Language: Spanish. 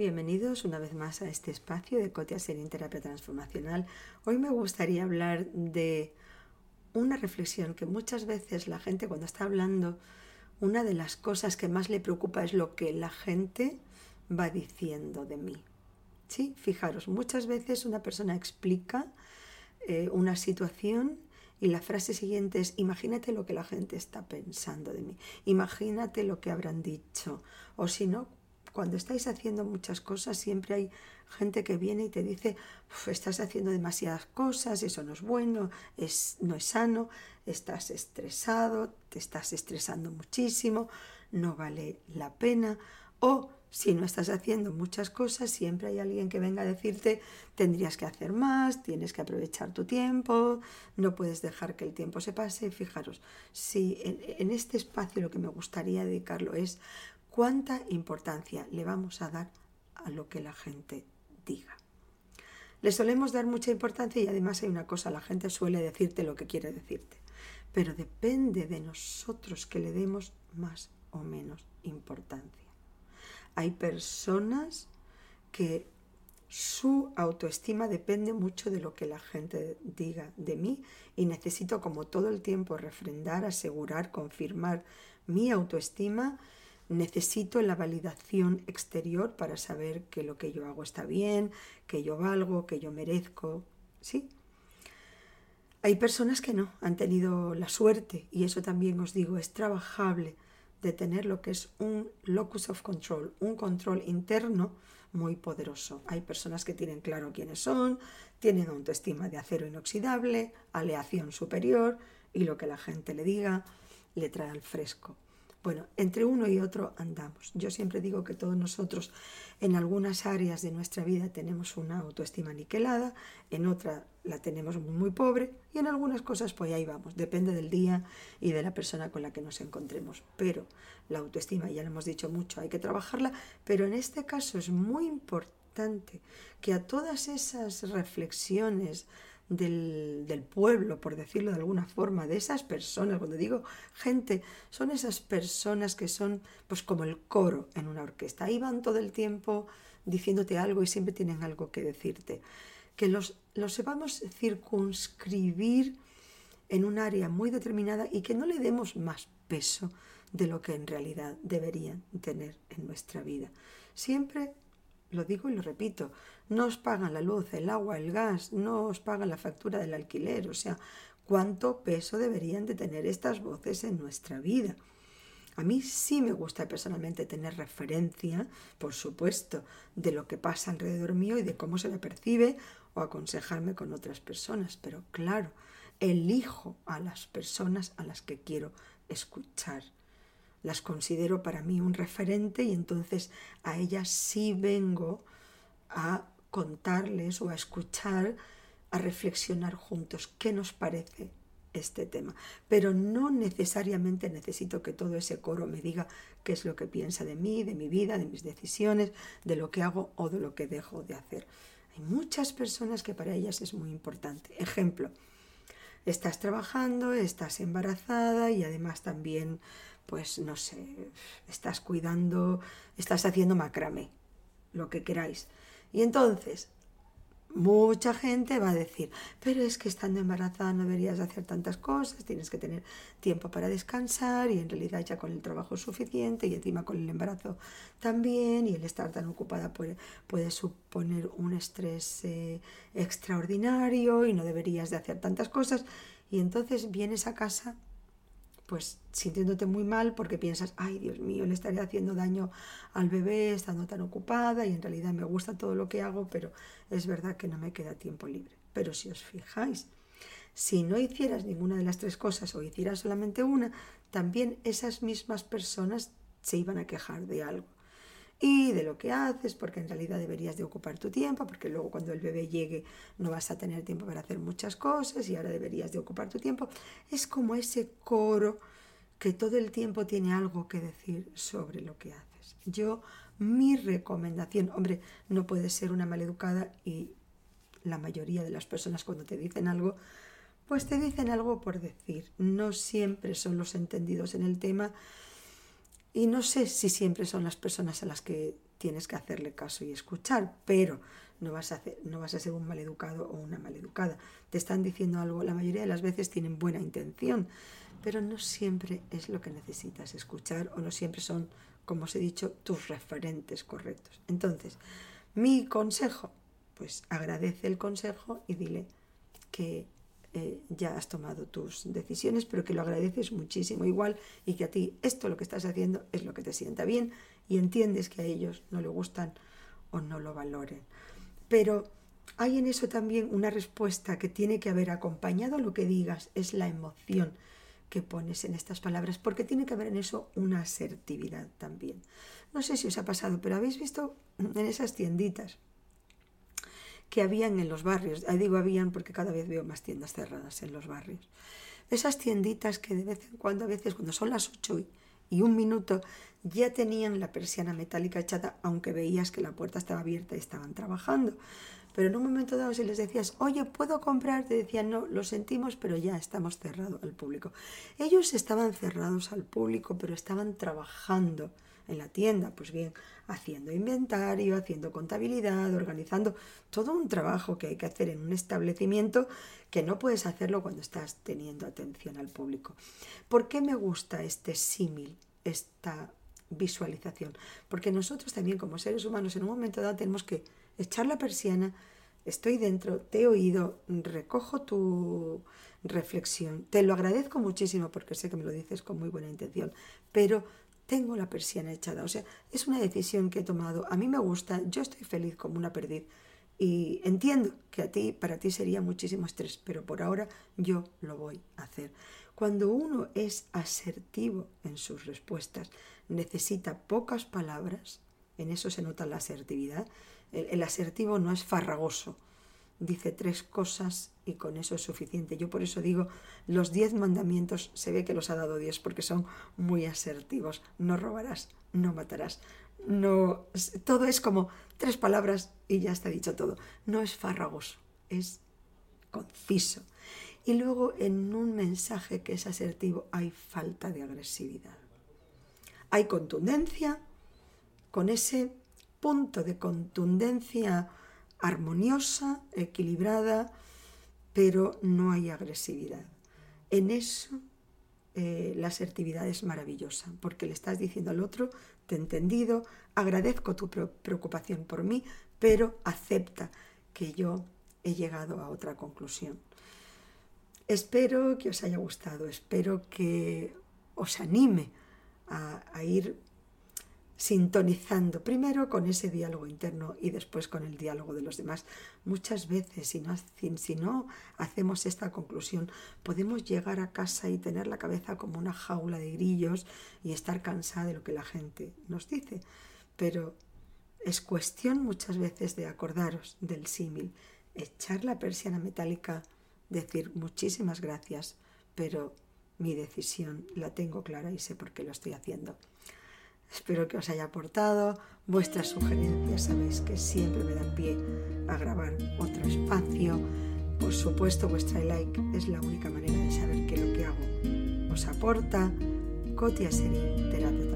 Bienvenidos una vez más a este espacio de Cotia en Terapia Transformacional. Hoy me gustaría hablar de una reflexión que muchas veces la gente cuando está hablando, una de las cosas que más le preocupa es lo que la gente va diciendo de mí. Sí, fijaros, muchas veces una persona explica eh, una situación y la frase siguiente es, imagínate lo que la gente está pensando de mí, imagínate lo que habrán dicho, o si no, cuando estáis haciendo muchas cosas, siempre hay gente que viene y te dice, estás haciendo demasiadas cosas, eso no es bueno, es, no es sano, estás estresado, te estás estresando muchísimo, no vale la pena. O si no estás haciendo muchas cosas, siempre hay alguien que venga a decirte, tendrías que hacer más, tienes que aprovechar tu tiempo, no puedes dejar que el tiempo se pase. Fijaros, si en este espacio lo que me gustaría dedicarlo es cuánta importancia le vamos a dar a lo que la gente diga. Le solemos dar mucha importancia y además hay una cosa, la gente suele decirte lo que quiere decirte, pero depende de nosotros que le demos más o menos importancia. Hay personas que su autoestima depende mucho de lo que la gente diga de mí y necesito como todo el tiempo refrendar, asegurar, confirmar mi autoestima necesito la validación exterior para saber que lo que yo hago está bien, que yo valgo, que yo merezco, ¿sí? Hay personas que no, han tenido la suerte, y eso también os digo, es trabajable de tener lo que es un locus of control, un control interno muy poderoso. Hay personas que tienen claro quiénes son, tienen autoestima de acero inoxidable, aleación superior, y lo que la gente le diga le trae al fresco. Bueno, entre uno y otro andamos. Yo siempre digo que todos nosotros en algunas áreas de nuestra vida tenemos una autoestima niquelada, en otra la tenemos muy, pobre y en algunas cosas pues ahí vamos. Depende del día y de la persona con la que nos encontremos. Pero la autoestima, ya lo hemos dicho mucho, hay que trabajarla, pero en este caso es muy importante que a todas esas reflexiones, del, pueblo, por decirlo de alguna forma, de esas personas. Cuando digo gente, son esas personas que son pues como el coro en una orquesta. Ahí van todo el tiempo diciéndote algo y siempre tienen algo que decirte. Que los, los sepamos circunscribir en un área muy determinada y que no le demos más peso de lo que en realidad deberían tener en nuestra vida. Siempre lo digo y lo repito, no os pagan la luz, el agua, el gas, no os pagan la factura del alquiler, o sea, cuánto peso deberían de tener estas voces en nuestra vida. A mí sí me gusta personalmente tener referencia, por supuesto, de lo que pasa alrededor mío y de cómo se me percibe o aconsejarme con otras personas, pero claro, elijo a las personas a las que quiero escuchar las considero para mí un referente y entonces a ellas sí vengo a contarles o a escuchar, a reflexionar juntos qué nos parece este tema. Pero no necesariamente necesito que todo ese coro me diga qué es lo que piensa de mí, de mi vida, de mis decisiones, de lo que hago o de lo que dejo de hacer. Hay muchas personas que para ellas es muy importante. Ejemplo, estás trabajando, estás embarazada y además también pues no sé, estás cuidando, estás haciendo macramé, lo que queráis. Y entonces, mucha gente va a decir, pero es que estando embarazada no deberías hacer tantas cosas, tienes que tener tiempo para descansar y en realidad ya con el trabajo suficiente y encima con el embarazo también y el estar tan ocupada puede, puede suponer un estrés eh, extraordinario y no deberías de hacer tantas cosas. Y entonces vienes a casa pues sintiéndote muy mal porque piensas, ay Dios mío, le estaré haciendo daño al bebé estando tan ocupada y en realidad me gusta todo lo que hago, pero es verdad que no me queda tiempo libre. Pero si os fijáis, si no hicieras ninguna de las tres cosas o hicieras solamente una, también esas mismas personas se iban a quejar de algo y de lo que haces, porque en realidad deberías de ocupar tu tiempo, porque luego cuando el bebé llegue no vas a tener tiempo para hacer muchas cosas y ahora deberías de ocupar tu tiempo. Es como ese coro que todo el tiempo tiene algo que decir sobre lo que haces. Yo, mi recomendación, hombre, no puedes ser una maleducada y la mayoría de las personas cuando te dicen algo, pues te dicen algo por decir. No siempre son los entendidos en el tema y no sé si siempre son las personas a las que tienes que hacerle caso y escuchar, pero no vas a, hacer, no vas a ser un maleducado o una maleducada. Te están diciendo algo, la mayoría de las veces tienen buena intención, pero no siempre es lo que necesitas escuchar o no siempre son, como os he dicho, tus referentes correctos. Entonces, mi consejo, pues agradece el consejo y dile que eh, ya has tomado tus decisiones, pero que lo agradeces muchísimo igual y que a ti esto lo que estás haciendo es lo que te sienta bien y entiendes que a ellos no le gustan o no lo valoren. Pero hay en eso también una respuesta que tiene que haber acompañado lo que digas, es la emoción que pones en estas palabras, porque tiene que haber en eso una asertividad también. No sé si os ha pasado, pero habéis visto en esas tienditas que habían en los barrios, digo habían porque cada vez veo más tiendas cerradas en los barrios, esas tienditas que de vez en cuando, a veces cuando son las ocho y un minuto, ya tenían la persiana metálica echada, aunque veías que la puerta estaba abierta y estaban trabajando. Pero en un momento dado, si les decías, oye, ¿puedo comprar? Te decían, no, lo sentimos, pero ya estamos cerrados al público. Ellos estaban cerrados al público, pero estaban trabajando en la tienda, pues bien, haciendo inventario, haciendo contabilidad, organizando todo un trabajo que hay que hacer en un establecimiento que no puedes hacerlo cuando estás teniendo atención al público. ¿Por qué me gusta este símil, esta visualización? Porque nosotros también como seres humanos en un momento dado tenemos que echar la persiana, estoy dentro, te he oído, recojo tu reflexión, te lo agradezco muchísimo porque sé que me lo dices con muy buena intención, pero tengo la persiana echada. O sea, es una decisión que he tomado. A mí me gusta, yo estoy feliz como una perdiz. Y entiendo que a ti, para ti sería muchísimo estrés, pero por ahora yo lo voy a hacer. Cuando uno es asertivo en sus respuestas, necesita pocas palabras, en eso se nota la asertividad. El, el asertivo no es farragoso, dice tres cosas y con eso es suficiente. Yo por eso digo, los diez mandamientos se ve que los ha dado Dios porque son muy asertivos. No robarás, no matarás, no... Todo es como tres palabras y ya está dicho todo. No es farragoso, es conciso. Y luego en un mensaje que es asertivo hay falta de agresividad. Hay contundencia con ese punto de contundencia armoniosa, equilibrada, pero no hay agresividad. En eso eh, la asertividad es maravillosa, porque le estás diciendo al otro, te he entendido, agradezco tu preocupación por mí, pero acepta que yo he llegado a otra conclusión. Espero que os haya gustado, espero que os anime a, a ir sintonizando primero con ese diálogo interno y después con el diálogo de los demás. Muchas veces, si no, hacemos esta conclusión, podemos llegar a casa y tener la cabeza como una jaula de grillos y estar cansada de lo que la gente nos dice. Pero es cuestión muchas veces de acordaros del símil, echar la persiana metálica, decir muchísimas gracias, pero mi decisión la tengo clara y sé por qué lo estoy haciendo. Espero que os haya aportado. Vuestras sugerencias sabéis que siempre me dan pie a grabar otro espacio. Por supuesto, vuestra like es la única manera de saber que lo que hago os aporta. Cotia Seri, terapia